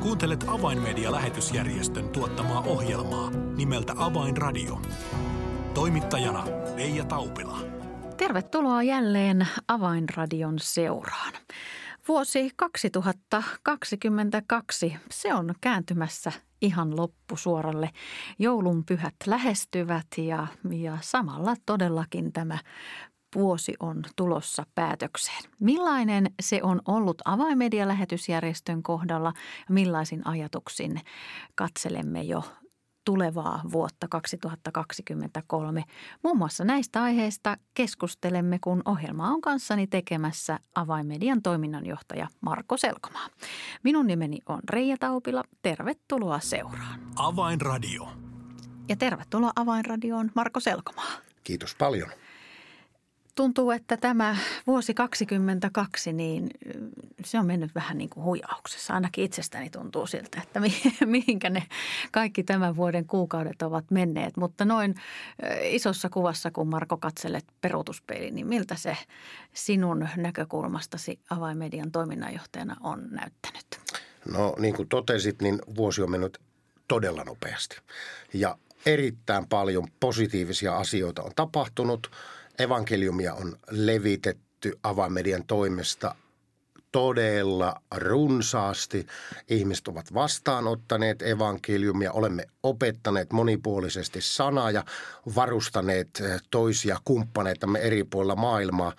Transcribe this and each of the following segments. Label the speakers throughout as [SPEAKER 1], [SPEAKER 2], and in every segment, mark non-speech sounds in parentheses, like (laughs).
[SPEAKER 1] Kuuntelet Avainmedia-lähetysjärjestön tuottamaa ohjelmaa nimeltä Avainradio. Toimittajana Leija Taupila.
[SPEAKER 2] Tervetuloa jälleen Avainradion seuraan. Vuosi 2022, se on kääntymässä ihan loppusuoralle. Joulun pyhät lähestyvät ja, ja samalla todellakin tämä vuosi on tulossa päätökseen. Millainen se on ollut avainmedialähetysjärjestön kohdalla ja millaisin ajatuksin katselemme jo tulevaa vuotta 2023. Muun muassa näistä aiheista keskustelemme, kun ohjelma on kanssani tekemässä Avainmedian toiminnanjohtaja Marko Selkomaa. Minun nimeni on Reija Taupila. Tervetuloa seuraan.
[SPEAKER 1] Avainradio.
[SPEAKER 2] Ja tervetuloa Avainradioon Marko Selkomaa.
[SPEAKER 3] Kiitos paljon.
[SPEAKER 2] Tuntuu, että tämä vuosi 2022, niin se on mennyt vähän niin kuin huijauksessa. Ainakin itsestäni tuntuu siltä, että (laughs) mihinkä ne kaikki tämän vuoden kuukaudet ovat menneet. Mutta noin isossa kuvassa, kun Marko katselet peruutuspeiliin, niin miltä se sinun näkökulmastasi avaimedian toiminnanjohtajana on näyttänyt?
[SPEAKER 3] No niin kuin totesit, niin vuosi on mennyt todella nopeasti. Ja erittäin paljon positiivisia asioita on tapahtunut – evankeliumia on levitetty avainmedian toimesta todella runsaasti. Ihmiset ovat vastaanottaneet evankeliumia, olemme opettaneet monipuolisesti sanaa ja varustaneet eh, toisia kumppaneitamme eri puolilla maailmaa.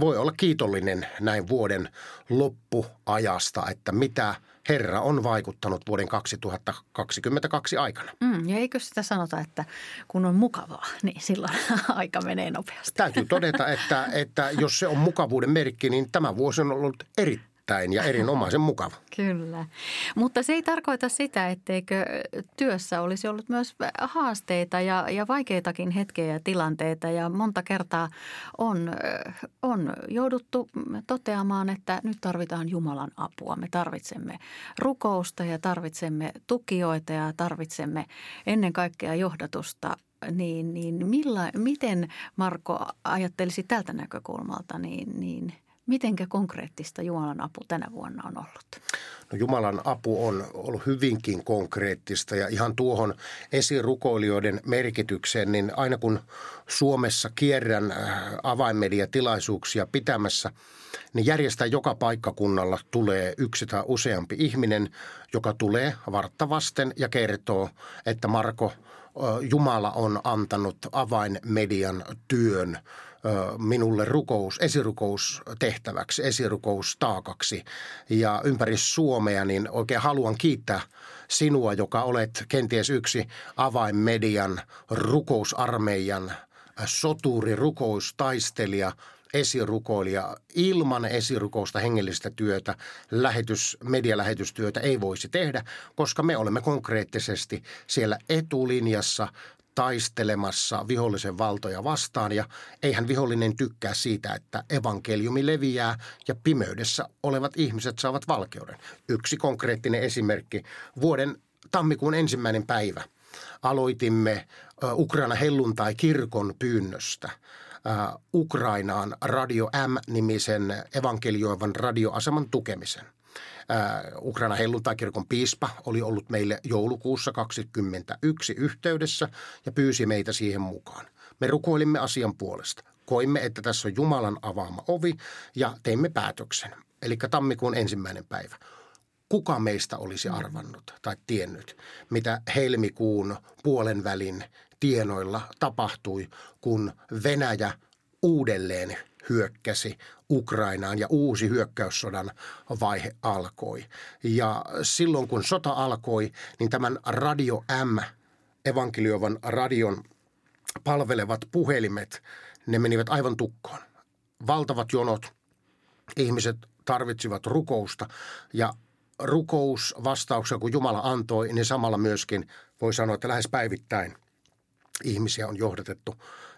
[SPEAKER 3] Voi olla kiitollinen näin vuoden loppuajasta, että mitä – Herra on vaikuttanut vuoden 2022 aikana.
[SPEAKER 2] Mm, ja eikö sitä sanota, että kun on mukavaa, niin silloin (laughs) aika menee nopeasti?
[SPEAKER 3] Täytyy todeta, että, että jos se on mukavuuden merkki, niin tämä vuosi on ollut erittäin erittäin ja erinomaisen mukava. (laughs)
[SPEAKER 2] Kyllä, mutta se ei tarkoita sitä, etteikö työssä olisi ollut myös haasteita ja, ja vaikeitakin hetkiä ja tilanteita. Ja monta kertaa on, on jouduttu toteamaan, että nyt tarvitaan Jumalan apua. Me tarvitsemme rukousta ja tarvitsemme tukijoita ja tarvitsemme ennen kaikkea johdatusta niin, niin milla, miten Marko ajattelisi tältä näkökulmalta, niin, niin Mitenkä konkreettista Jumalan apu tänä vuonna on ollut?
[SPEAKER 3] No Jumalan apu on ollut hyvinkin konkreettista ja ihan tuohon esirukoilijoiden merkitykseen, niin aina kun Suomessa kierrän äh, avainmediatilaisuuksia pitämässä, niin järjestää joka paikkakunnalla tulee yksi tai useampi ihminen, joka tulee varttavasten ja kertoo, että Marko, Jumala on antanut avainmedian työn – minulle rukous, esirukous taakaksi ja ympäri Suomea, niin oikein haluan kiittää sinua, joka olet kenties yksi avainmedian rukousarmeijan soturi, rukoustaistelija, esirukoilija. Ilman esirukousta hengellistä työtä, lähetys, medialähetystyötä ei voisi tehdä, koska me olemme konkreettisesti siellä etulinjassa taistelemassa vihollisen valtoja vastaan ja eihän vihollinen tykkää siitä, että evankeliumi leviää ja pimeydessä olevat ihmiset saavat valkeuden. Yksi konkreettinen esimerkki. Vuoden tammikuun ensimmäinen päivä aloitimme Ukraina helluntai kirkon pyynnöstä Ukrainaan Radio M-nimisen evankelioivan radioaseman tukemisen – Ukraina helluntaikirkon piispa oli ollut meille joulukuussa 2021 yhteydessä ja pyysi meitä siihen mukaan. Me rukoilimme asian puolesta. Koimme, että tässä on Jumalan avaama ovi ja teimme päätöksen. Eli tammikuun ensimmäinen päivä. Kuka meistä olisi arvannut tai tiennyt, mitä helmikuun puolen välin tienoilla tapahtui, kun Venäjä uudelleen hyökkäsi Ukrainaan ja uusi hyökkäyssodan vaihe alkoi. Ja silloin kun sota alkoi, niin tämän Radio M, evankelioivan radion palvelevat puhelimet, ne menivät aivan tukkoon. Valtavat jonot, ihmiset tarvitsivat rukousta ja rukous vastauksia, kun Jumala antoi, niin samalla myöskin voi sanoa, että lähes päivittäin ihmisiä on johdatettu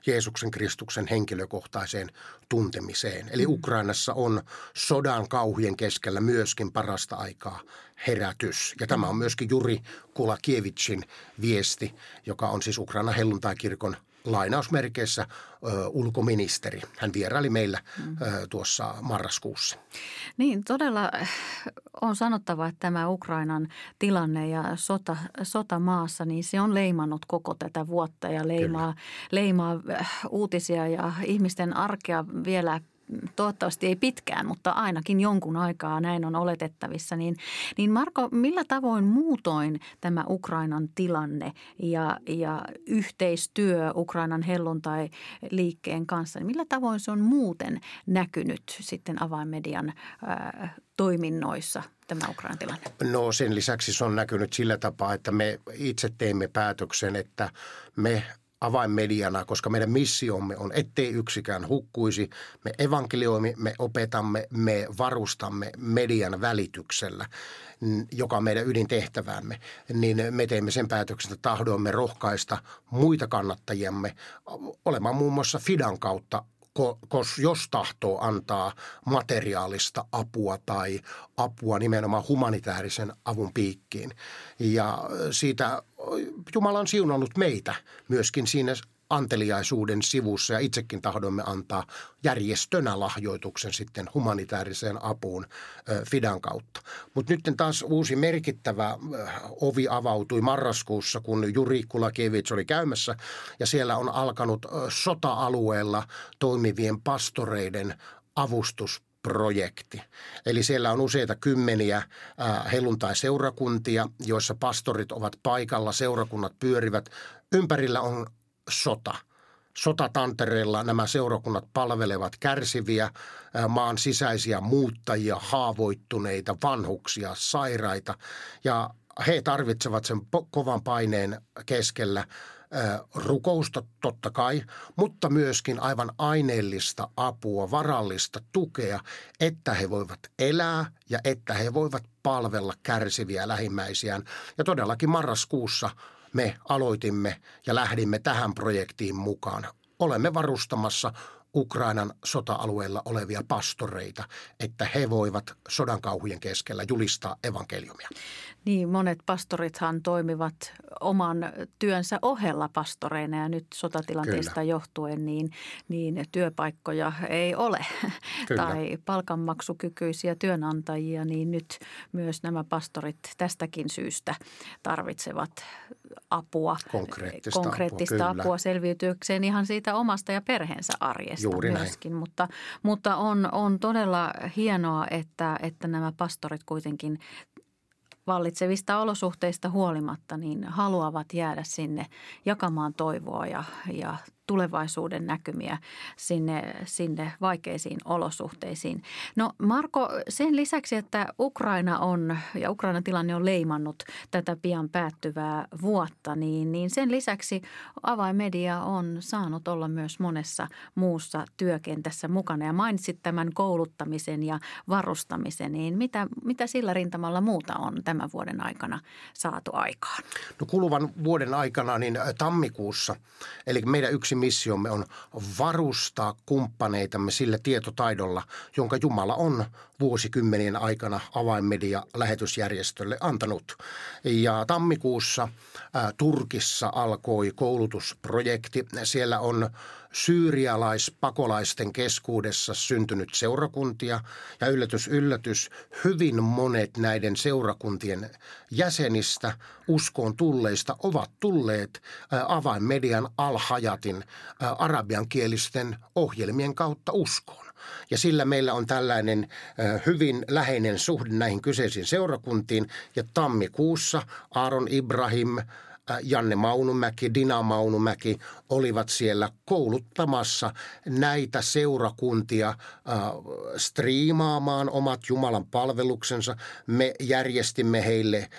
[SPEAKER 3] Jeesuksen Kristuksen henkilökohtaiseen tuntemiseen. Eli Ukrainassa on sodan kauhujen keskellä myöskin parasta aikaa herätys. Ja tämä on myöskin Juri Kulakievicin viesti, joka on siis Ukraina helluntaikirkon lainausmerkeissä ulkoministeri. Hän vieraili meillä mm. tuossa marraskuussa.
[SPEAKER 2] Niin, todella on sanottava, että tämä Ukrainan tilanne ja sota, sota maassa, niin se on leimannut koko tätä vuotta ja leimaa, leimaa uutisia ja ihmisten arkea vielä toivottavasti ei pitkään, mutta ainakin jonkun aikaa näin on oletettavissa. Niin, niin Marko, millä tavoin muutoin tämä Ukrainan tilanne ja, ja yhteistyö Ukrainan helluntai-liikkeen kanssa, niin millä tavoin se on muuten näkynyt sitten avainmedian ää, toiminnoissa tämä Ukrainan tilanne?
[SPEAKER 3] No sen lisäksi se on näkynyt sillä tapaa, että me itse teimme päätöksen, että me avainmediana, koska meidän missiomme on, ettei yksikään hukkuisi. Me evankelioimme, me opetamme, me varustamme median välityksellä, joka on meidän ydintehtävämme. Niin me teemme sen päätöksen, että tahdoimme rohkaista muita kannattajiamme olemaan muun muassa Fidan kautta kos, jos tahtoo antaa materiaalista apua tai apua nimenomaan humanitaarisen avun piikkiin. Ja siitä Jumala on siunannut meitä myöskin siinä anteliaisuuden sivussa ja itsekin tahdomme antaa järjestönä lahjoituksen sitten humanitaariseen apuun Fidan kautta. Mutta nyt taas uusi merkittävä ovi avautui marraskuussa, kun Juri Kulakevits oli käymässä ja siellä on alkanut sota-alueella toimivien pastoreiden avustus projekti. Eli siellä on useita kymmeniä helluntai-seurakuntia, joissa pastorit ovat paikalla, seurakunnat pyörivät. Ympärillä on sota. Sotatantereella nämä seurakunnat palvelevat kärsiviä, maan sisäisiä muuttajia, haavoittuneita, vanhuksia, sairaita. Ja he tarvitsevat sen kovan paineen keskellä rukousta totta kai, mutta myöskin aivan aineellista apua, varallista tukea, että he voivat elää ja että he voivat palvella kärsiviä lähimmäisiään. Ja todellakin marraskuussa me aloitimme ja lähdimme tähän projektiin mukaan. Olemme varustamassa Ukrainan sota-alueella olevia pastoreita, että he voivat sodan kauhujen keskellä julistaa evankeliumia.
[SPEAKER 2] Niin, monet pastorithan toimivat oman työnsä ohella pastoreina ja nyt sotatilanteesta Kyllä. johtuen niin, niin työpaikkoja ei ole. (laughs) Kyllä. tai palkanmaksukykyisiä työnantajia, niin nyt myös nämä pastorit tästäkin syystä tarvitsevat apua.
[SPEAKER 3] Konkreettista,
[SPEAKER 2] konkreettista apua, apua selviytyäkseen ihan siitä omasta ja perheensä arjesta Juuri myöskin. Näin. Mutta, mutta on, on todella hienoa, että, että nämä pastorit kuitenkin vallitsevista olosuhteista huolimatta, niin haluavat jäädä sinne jakamaan toivoa ja, ja tulevaisuuden näkymiä sinne, sinne vaikeisiin olosuhteisiin. No Marko, sen lisäksi, että Ukraina on ja Ukrainan tilanne on leimannut tätä pian päättyvää vuotta, niin, niin sen lisäksi avaimedia on saanut olla myös monessa muussa työkentässä mukana. Ja mainitsit tämän kouluttamisen ja varustamisen, niin mitä, mitä sillä rintamalla muuta on tämän vuoden aikana saatu aikaan?
[SPEAKER 3] No kuluvan vuoden aikana niin tammikuussa, eli meidän yksi yksi missiomme on varustaa kumppaneitamme sillä tietotaidolla, jonka Jumala on vuosikymmenien aikana avainmedia lähetysjärjestölle antanut. Ja tammikuussa Turkissa alkoi koulutusprojekti. Siellä on syyrialaispakolaisten keskuudessa syntynyt seurakuntia ja yllätys yllätys, hyvin monet näiden seurakuntien jäsenistä uskoon tulleista ovat tulleet avainmedian Al-Hayatin arabiankielisten ohjelmien kautta uskoon. Ja sillä meillä on tällainen hyvin läheinen suhde näihin kyseisiin seurakuntiin. Ja tammikuussa Aaron Ibrahim, Janne Maunumäki, Dina Maunumäki olivat siellä kouluttamassa näitä seurakuntia äh, striimaamaan omat Jumalan palveluksensa. Me järjestimme heille äh,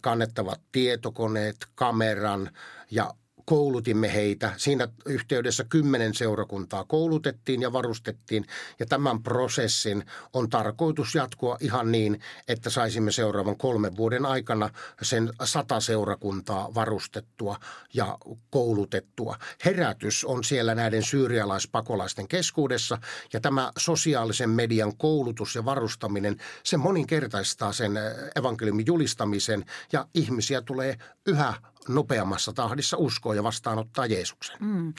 [SPEAKER 3] kannettavat tietokoneet, kameran ja koulutimme heitä. Siinä yhteydessä kymmenen seurakuntaa koulutettiin ja varustettiin ja tämän prosessin on tarkoitus jatkua ihan niin, että saisimme seuraavan kolmen vuoden aikana sen sata seurakuntaa varustettua ja koulutettua. Herätys on siellä näiden syyrialaispakolaisten keskuudessa ja tämä sosiaalisen median koulutus ja varustaminen, se moninkertaistaa sen evankeliumin julistamisen ja ihmisiä tulee yhä nopeammassa tahdissa uskoa ja vastaanottaa Jeesuksen. Mm.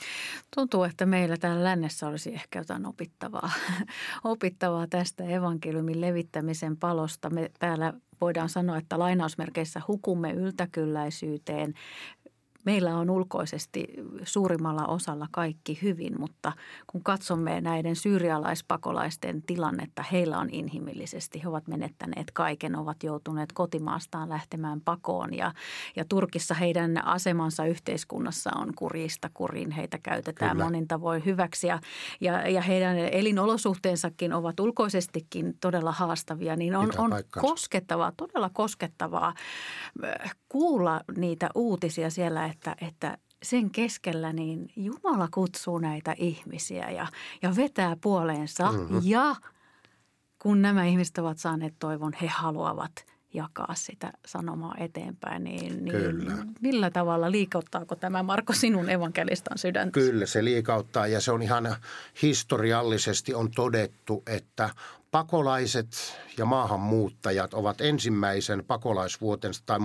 [SPEAKER 2] Tuntuu, että meillä täällä lännessä olisi ehkä jotain opittavaa, (laughs) opittavaa tästä evankeliumin levittämisen palosta. Me täällä voidaan sanoa, että lainausmerkeissä hukumme yltäkylläisyyteen, meillä on ulkoisesti suurimmalla osalla kaikki hyvin, mutta kun katsomme näiden syyrialaispakolaisten tilannetta, heillä on inhimillisesti, he ovat menettäneet kaiken, ovat joutuneet kotimaastaan lähtemään pakoon ja, ja Turkissa heidän asemansa yhteiskunnassa on kurjista kurin, heitä käytetään Kyllä. monin tavoin hyväksi ja, ja, ja heidän elinolosuhteensakin ovat ulkoisestikin todella haastavia, niin on, on koskettavaa, todella koskettavaa äh, kuulla niitä uutisia siellä, että, että sen keskellä niin Jumala kutsuu näitä ihmisiä ja, ja vetää puoleensa. Mm-hmm. Ja kun nämä ihmiset ovat saaneet toivon, he haluavat jakaa sitä sanomaa eteenpäin, niin, niin millä tavalla liikauttaako tämä Marko sinun evankelistan sydäntä?
[SPEAKER 3] Kyllä se liikauttaa ja se on ihan historiallisesti on todettu, että pakolaiset ja maahanmuuttajat ovat ensimmäisen pakolaisvuotensa tai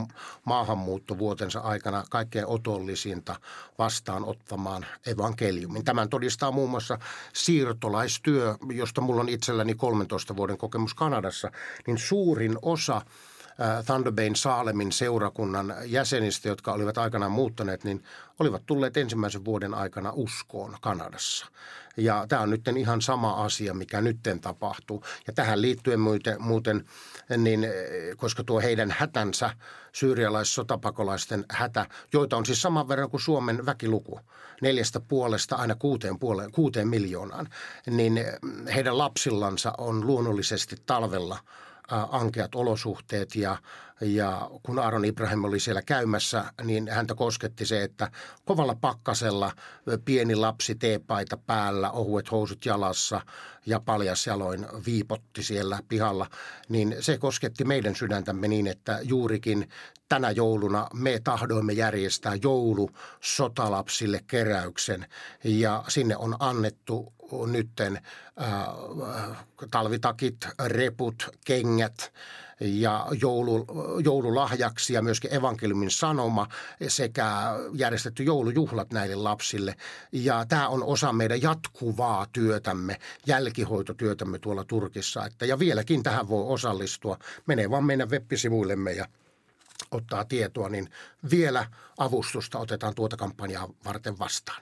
[SPEAKER 3] maahanmuuttovuotensa aikana kaikkein otollisinta vastaanottamaan evankeliumin. Tämän todistaa muun muassa siirtolaistyö, josta mulla on itselläni 13 vuoden kokemus Kanadassa, niin suurin osa – Thunder Bayn Saalemin seurakunnan jäsenistä, jotka olivat aikanaan muuttaneet, niin olivat tulleet ensimmäisen vuoden aikana uskoon Kanadassa. Ja tämä on nyt ihan sama asia, mikä nytten tapahtuu. Ja tähän liittyen muuten, muuten niin, koska tuo heidän hätänsä, syyrialais-sotapakolaisten hätä, joita on siis saman verran kuin Suomen väkiluku, neljästä puolesta aina kuuteen, puoleen, kuuteen miljoonaan, niin heidän lapsillansa on luonnollisesti talvella – ankeat olosuhteet ja, ja kun Aaron Ibrahim oli siellä käymässä, niin häntä kosketti se, että kovalla pakkasella pieni lapsi teepaita päällä, ohuet housut jalassa ja paljas jaloin viipotti siellä pihalla, niin se kosketti meidän sydäntämme niin, että juurikin tänä jouluna me tahdoimme järjestää joulu sotalapsille keräyksen. Ja sinne on annettu nytten äh, talvitakit, reput, kengät ja joulu, joululahjaksi ja myöskin evankeliumin sanoma sekä järjestetty joulujuhlat näille lapsille. Ja tämä on osa meidän jatkuvaa työtämme, jälkihoitotyötämme tuolla Turkissa. Että, ja vieläkin tähän voi osallistua. Menee vaan meidän web-sivuillemme ja ottaa tietoa, niin vielä avustusta otetaan tuota kampanjaa varten vastaan.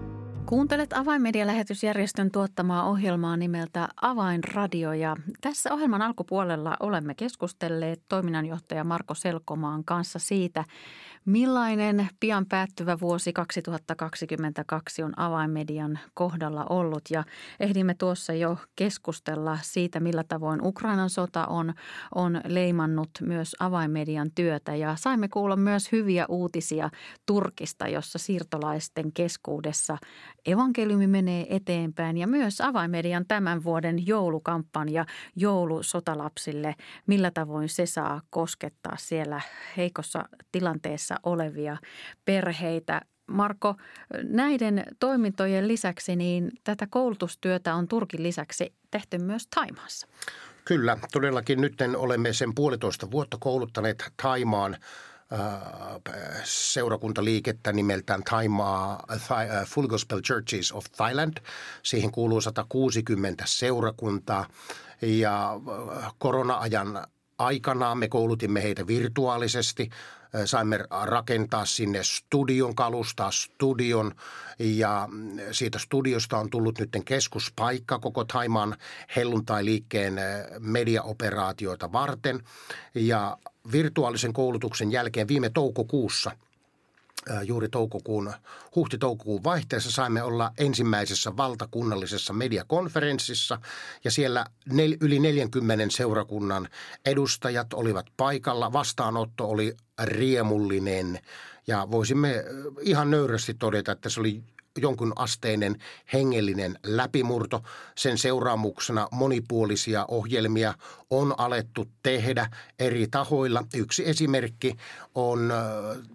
[SPEAKER 2] Kuuntelet Avainmedia-lähetysjärjestön tuottamaa ohjelmaa nimeltä Avainradio ja tässä ohjelman alkupuolella olemme keskustelleet toiminnanjohtaja Marko Selkomaan kanssa siitä, Millainen pian päättyvä vuosi 2022 on avainmedian kohdalla ollut? Ja ehdimme tuossa jo keskustella siitä, millä tavoin Ukrainan sota on, on leimannut myös avainmedian työtä. Ja saimme kuulla myös hyviä uutisia Turkista, jossa siirtolaisten keskuudessa evankeliumi menee eteenpäin. Ja myös avainmedian tämän vuoden joulukampanja joulusotalapsille, millä tavoin se saa koskettaa siellä heikossa tilanteessa tilanteessa olevia perheitä. Marko, näiden toimintojen lisäksi niin tätä koulutustyötä on Turkin lisäksi tehty myös Taimaassa.
[SPEAKER 3] Kyllä, todellakin nyt olemme sen puolitoista vuotta kouluttaneet Taimaan äh, seurakuntaliikettä nimeltään Taimaa uh, Full Gospel Churches of Thailand. Siihen kuuluu 160 seurakuntaa ja äh, korona-ajan aikanaan me koulutimme heitä virtuaalisesti. Saimme rakentaa sinne studion, kalustaa studion ja siitä studiosta on tullut nyt keskuspaikka koko Taimaan helluntai-liikkeen mediaoperaatioita varten. Ja virtuaalisen koulutuksen jälkeen viime toukokuussa – juuri toukokuun, huhti-toukokuun vaihteessa saimme olla ensimmäisessä valtakunnallisessa mediakonferenssissa ja siellä nel, yli 40 seurakunnan edustajat olivat paikalla. Vastaanotto oli riemullinen ja voisimme ihan nöyrästi todeta, että se oli jonkun asteinen hengellinen läpimurto. Sen seuraamuksena monipuolisia ohjelmia on alettu tehdä eri tahoilla. Yksi esimerkki on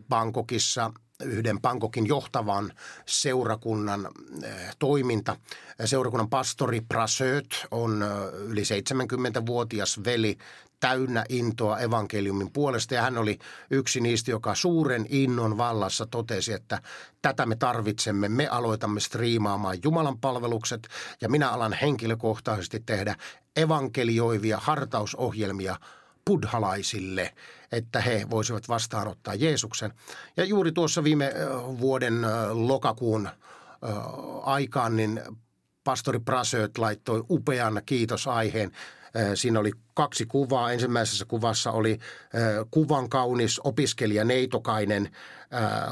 [SPEAKER 3] Bangkokissa yhden Bangkokin johtavan seurakunnan toiminta. Seurakunnan pastori Prasöt on yli 70-vuotias veli täynnä intoa evankeliumin puolesta ja hän oli yksi niistä, joka suuren innon vallassa totesi, että tätä me tarvitsemme. Me aloitamme striimaamaan Jumalan palvelukset ja minä alan henkilökohtaisesti tehdä evankelioivia hartausohjelmia buddhalaisille, että he voisivat vastaanottaa Jeesuksen. Ja juuri tuossa viime vuoden lokakuun aikaan niin pastori Prasöt laittoi upean kiitosaiheen Siinä oli kaksi kuvaa. Ensimmäisessä kuvassa oli kuvan kaunis opiskelija Neitokainen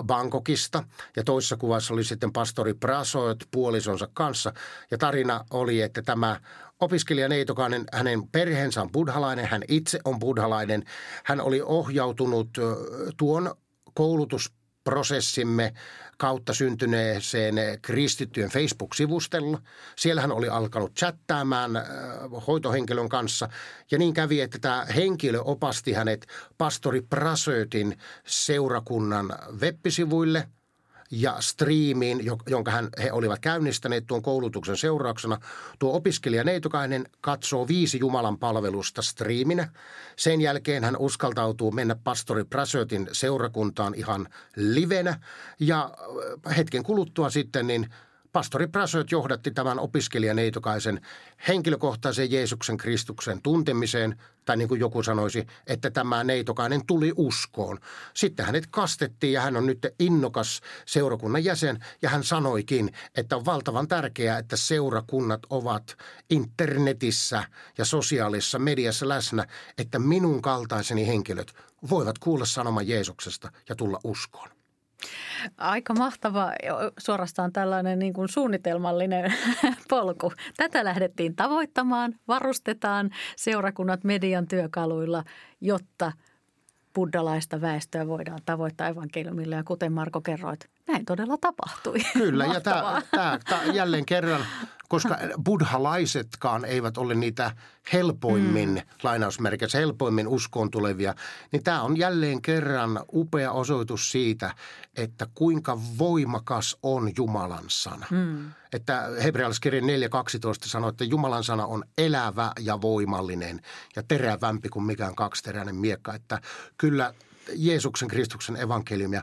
[SPEAKER 3] Bangkokista ja toisessa kuvassa oli sitten pastori Prasoet puolisonsa kanssa. Ja tarina oli, että tämä opiskelija Neitokainen, hänen perheensä on buddhalainen, hän itse on buddhalainen. Hän oli ohjautunut tuon koulutus prosessimme kautta syntyneeseen kristittyjen Facebook-sivustella. Siellä hän oli alkanut chattaamaan äh, hoitohenkilön kanssa ja niin kävi, että tämä henkilö opasti hänet pastori Prasötin seurakunnan web-sivuille – ja striimiin, jonka hän, he olivat käynnistäneet tuon koulutuksen seurauksena. Tuo opiskelija Neitokainen katsoo viisi Jumalan palvelusta striiminä. Sen jälkeen hän uskaltautuu mennä pastori Prasötin seurakuntaan ihan livenä ja hetken kuluttua sitten niin – Pastori Prasöt johdatti tämän opiskelijan Neitokaisen henkilökohtaisen Jeesuksen Kristuksen tuntemiseen, tai niin kuin joku sanoisi, että tämä Neitokainen tuli uskoon. Sitten hänet kastettiin ja hän on nyt innokas seurakunnan jäsen ja hän sanoikin, että on valtavan tärkeää, että seurakunnat ovat internetissä ja sosiaalisessa mediassa läsnä, että minun kaltaiseni henkilöt voivat kuulla sanoman Jeesuksesta ja tulla uskoon.
[SPEAKER 2] Aika mahtava, suorastaan tällainen niin kuin suunnitelmallinen (laughs) polku. Tätä lähdettiin tavoittamaan, varustetaan seurakunnat median työkaluilla, jotta buddalaista väestöä voidaan tavoittaa evankeliumilla. Ja kuten Marko kerroit, näin todella tapahtui. (laughs)
[SPEAKER 3] Kyllä, ja tämä, tämä, tämä jälleen kerran koska buddhalaisetkaan eivät ole niitä helpoimmin, mm. lainausmerkeissä helpoimmin uskoon tulevia, niin tämä on jälleen kerran upea osoitus siitä, että kuinka voimakas on Jumalan sana. Mm. Että hebrealaiskirjan 4.12 sanoo, että Jumalan sana on elävä ja voimallinen ja terävämpi kuin mikään kaksiteräinen miekka. Että kyllä Jeesuksen Kristuksen evankeliumia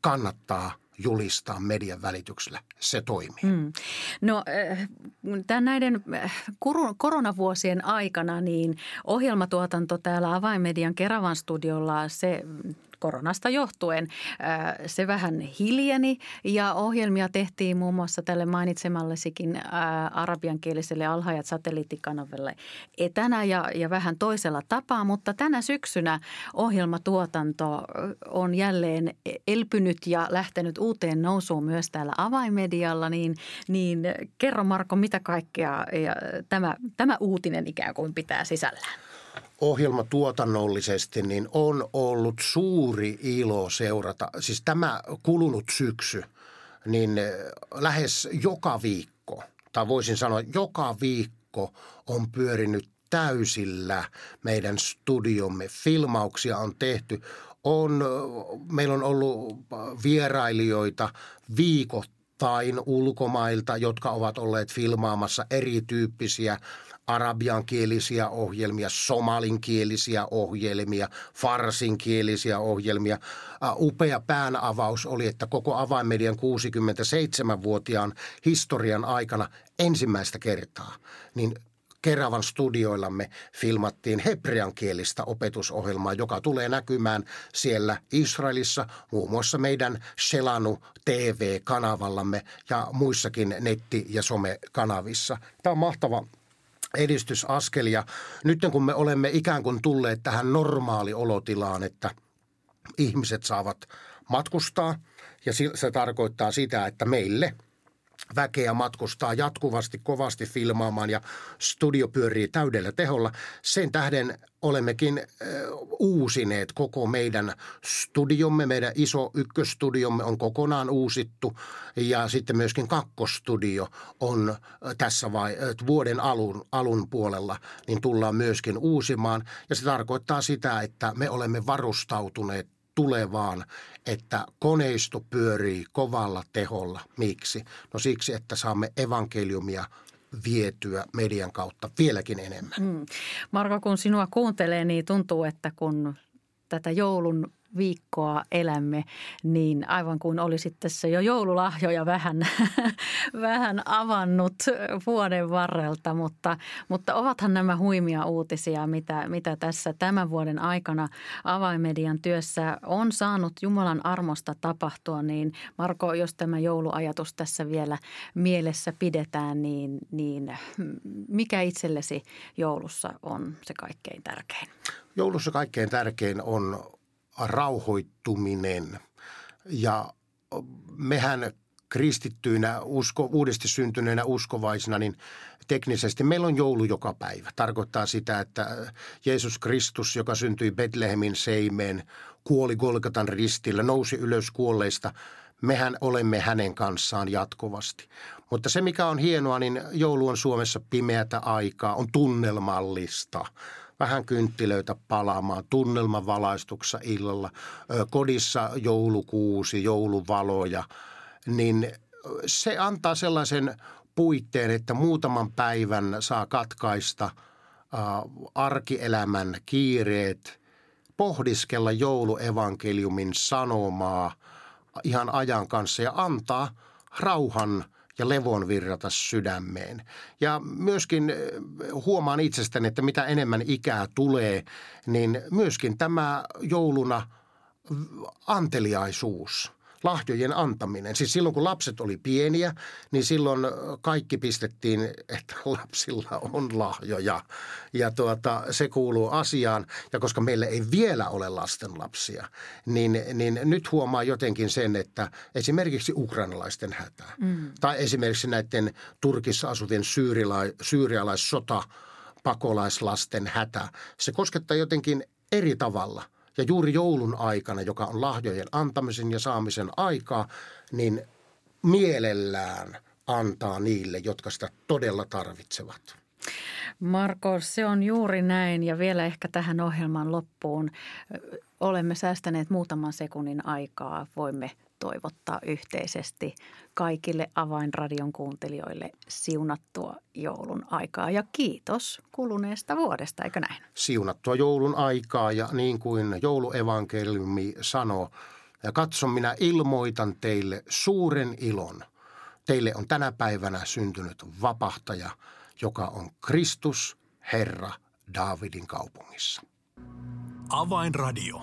[SPEAKER 3] kannattaa – julistaa median välityksellä. Se toimii. Hmm.
[SPEAKER 2] No äh, tämän näiden äh, koronavuosien aikana niin ohjelmatuotanto täällä Avainmedian Keravan studiolla se koronasta johtuen se vähän hiljeni ja ohjelmia tehtiin muun muassa tälle mainitsemallesikin arabiankieliselle alhaajat satelliittikanavalle etänä ja, ja vähän toisella tapaa, mutta tänä syksynä ohjelmatuotanto on jälleen elpynyt ja lähtenyt uuteen nousuun myös täällä avaimedialla, niin, niin kerro Marko, mitä kaikkea tämä, tämä uutinen ikään kuin pitää sisällään?
[SPEAKER 3] Ohjelma tuotannollisesti, niin on ollut suuri ilo seurata. Siis tämä kulunut syksy, niin eh, lähes joka viikko, tai voisin sanoa joka viikko on pyörinyt täysillä meidän studiomme. Filmauksia on tehty. On, eh, meillä on ollut vierailijoita viikoittain ulkomailta, jotka ovat olleet filmaamassa erityyppisiä arabiankielisiä ohjelmia, somalinkielisiä ohjelmia, farsinkielisiä ohjelmia. Upea päänavaus oli, että koko avainmedian 67-vuotiaan historian aikana ensimmäistä kertaa, niin Keravan studioillamme filmattiin hebreankielistä opetusohjelmaa, joka tulee näkymään siellä Israelissa, muun muassa meidän Selanu TV-kanavallamme ja muissakin netti- ja somekanavissa. Tämä on mahtava edistysaskel. Ja nyt kun me olemme ikään kuin tulleet tähän normaaliolotilaan, että ihmiset saavat matkustaa ja se tarkoittaa sitä, että meille – väkeä matkustaa jatkuvasti kovasti filmaamaan ja studio pyörii täydellä teholla. Sen tähden olemmekin uusineet koko meidän studiomme. Meidän iso ykköstudiomme on kokonaan uusittu ja sitten myöskin kakkostudio on tässä vai, vuoden alun, alun puolella, niin tullaan myöskin uusimaan. Ja se tarkoittaa sitä, että me olemme varustautuneet tulevaan, että koneisto pyörii kovalla teholla. Miksi? No siksi, että saamme evankeliumia vietyä median kautta vieläkin enemmän. Mm.
[SPEAKER 2] Marko, kun sinua kuuntelee, niin tuntuu, että kun tätä joulun viikkoa elämme, niin aivan kuin olisit tässä jo joululahjoja vähän, (laughs) vähän avannut vuoden varrelta, mutta, mutta ovathan nämä huimia uutisia, mitä, mitä tässä tämän vuoden aikana avaimedian työssä on saanut Jumalan armosta tapahtua, niin Marko, jos tämä jouluajatus tässä vielä mielessä pidetään, niin, niin mikä itsellesi joulussa on se kaikkein tärkein?
[SPEAKER 3] Joulussa kaikkein tärkein on rauhoittuminen. Ja mehän kristittyinä, usko, uudesti syntyneenä uskovaisina, niin teknisesti meillä on joulu joka päivä. Tarkoittaa sitä, että Jeesus Kristus, joka syntyi Betlehemin seimeen, kuoli Golgatan ristillä, nousi ylös kuolleista, mehän olemme hänen kanssaan jatkuvasti. Mutta se, mikä on hienoa, niin joulu on Suomessa pimeätä aikaa, on tunnelmallista – vähän kynttilöitä palaamaan, tunnelman valaistuksessa illalla, kodissa joulukuusi, jouluvaloja, niin se antaa sellaisen puitteen, että muutaman päivän saa katkaista arkielämän kiireet, pohdiskella jouluevankeliumin sanomaa ihan ajan kanssa ja antaa rauhan ja levon virrata sydämeen. Ja myöskin eh, huomaan itsestäni, että mitä enemmän ikää tulee, niin myöskin tämä jouluna anteliaisuus – lahjojen antaminen. Siis silloin kun lapset oli pieniä, niin silloin kaikki pistettiin, että (laughs) lapsilla on lahjoja. Ja tuota, se kuuluu asiaan. Ja koska meillä ei vielä ole lastenlapsia, niin, niin nyt huomaa jotenkin sen, että esimerkiksi ukrainalaisten hätä mm. tai esimerkiksi näiden Turkissa asuvien syyrialais, syyrialaissota pakolaislasten hätä. Se koskettaa jotenkin eri tavalla – ja juuri joulun aikana, joka on lahjojen antamisen ja saamisen aikaa, niin mielellään antaa niille, jotka sitä todella tarvitsevat.
[SPEAKER 2] Marko, se on juuri näin ja vielä ehkä tähän ohjelman loppuun. Olemme säästäneet muutaman sekunnin aikaa. Voimme toivottaa yhteisesti kaikille Avainradion kuuntelijoille siunattua joulun aikaa ja kiitos kuluneesta vuodesta, eikö näin?
[SPEAKER 3] Siunattua joulun aikaa ja niin kuin jouluevankeliumi sanoo, ja katso minä ilmoitan teille suuren ilon. Teille on tänä päivänä syntynyt vapahtaja, joka on Kristus, Herra, Daavidin kaupungissa.
[SPEAKER 1] Avainradio.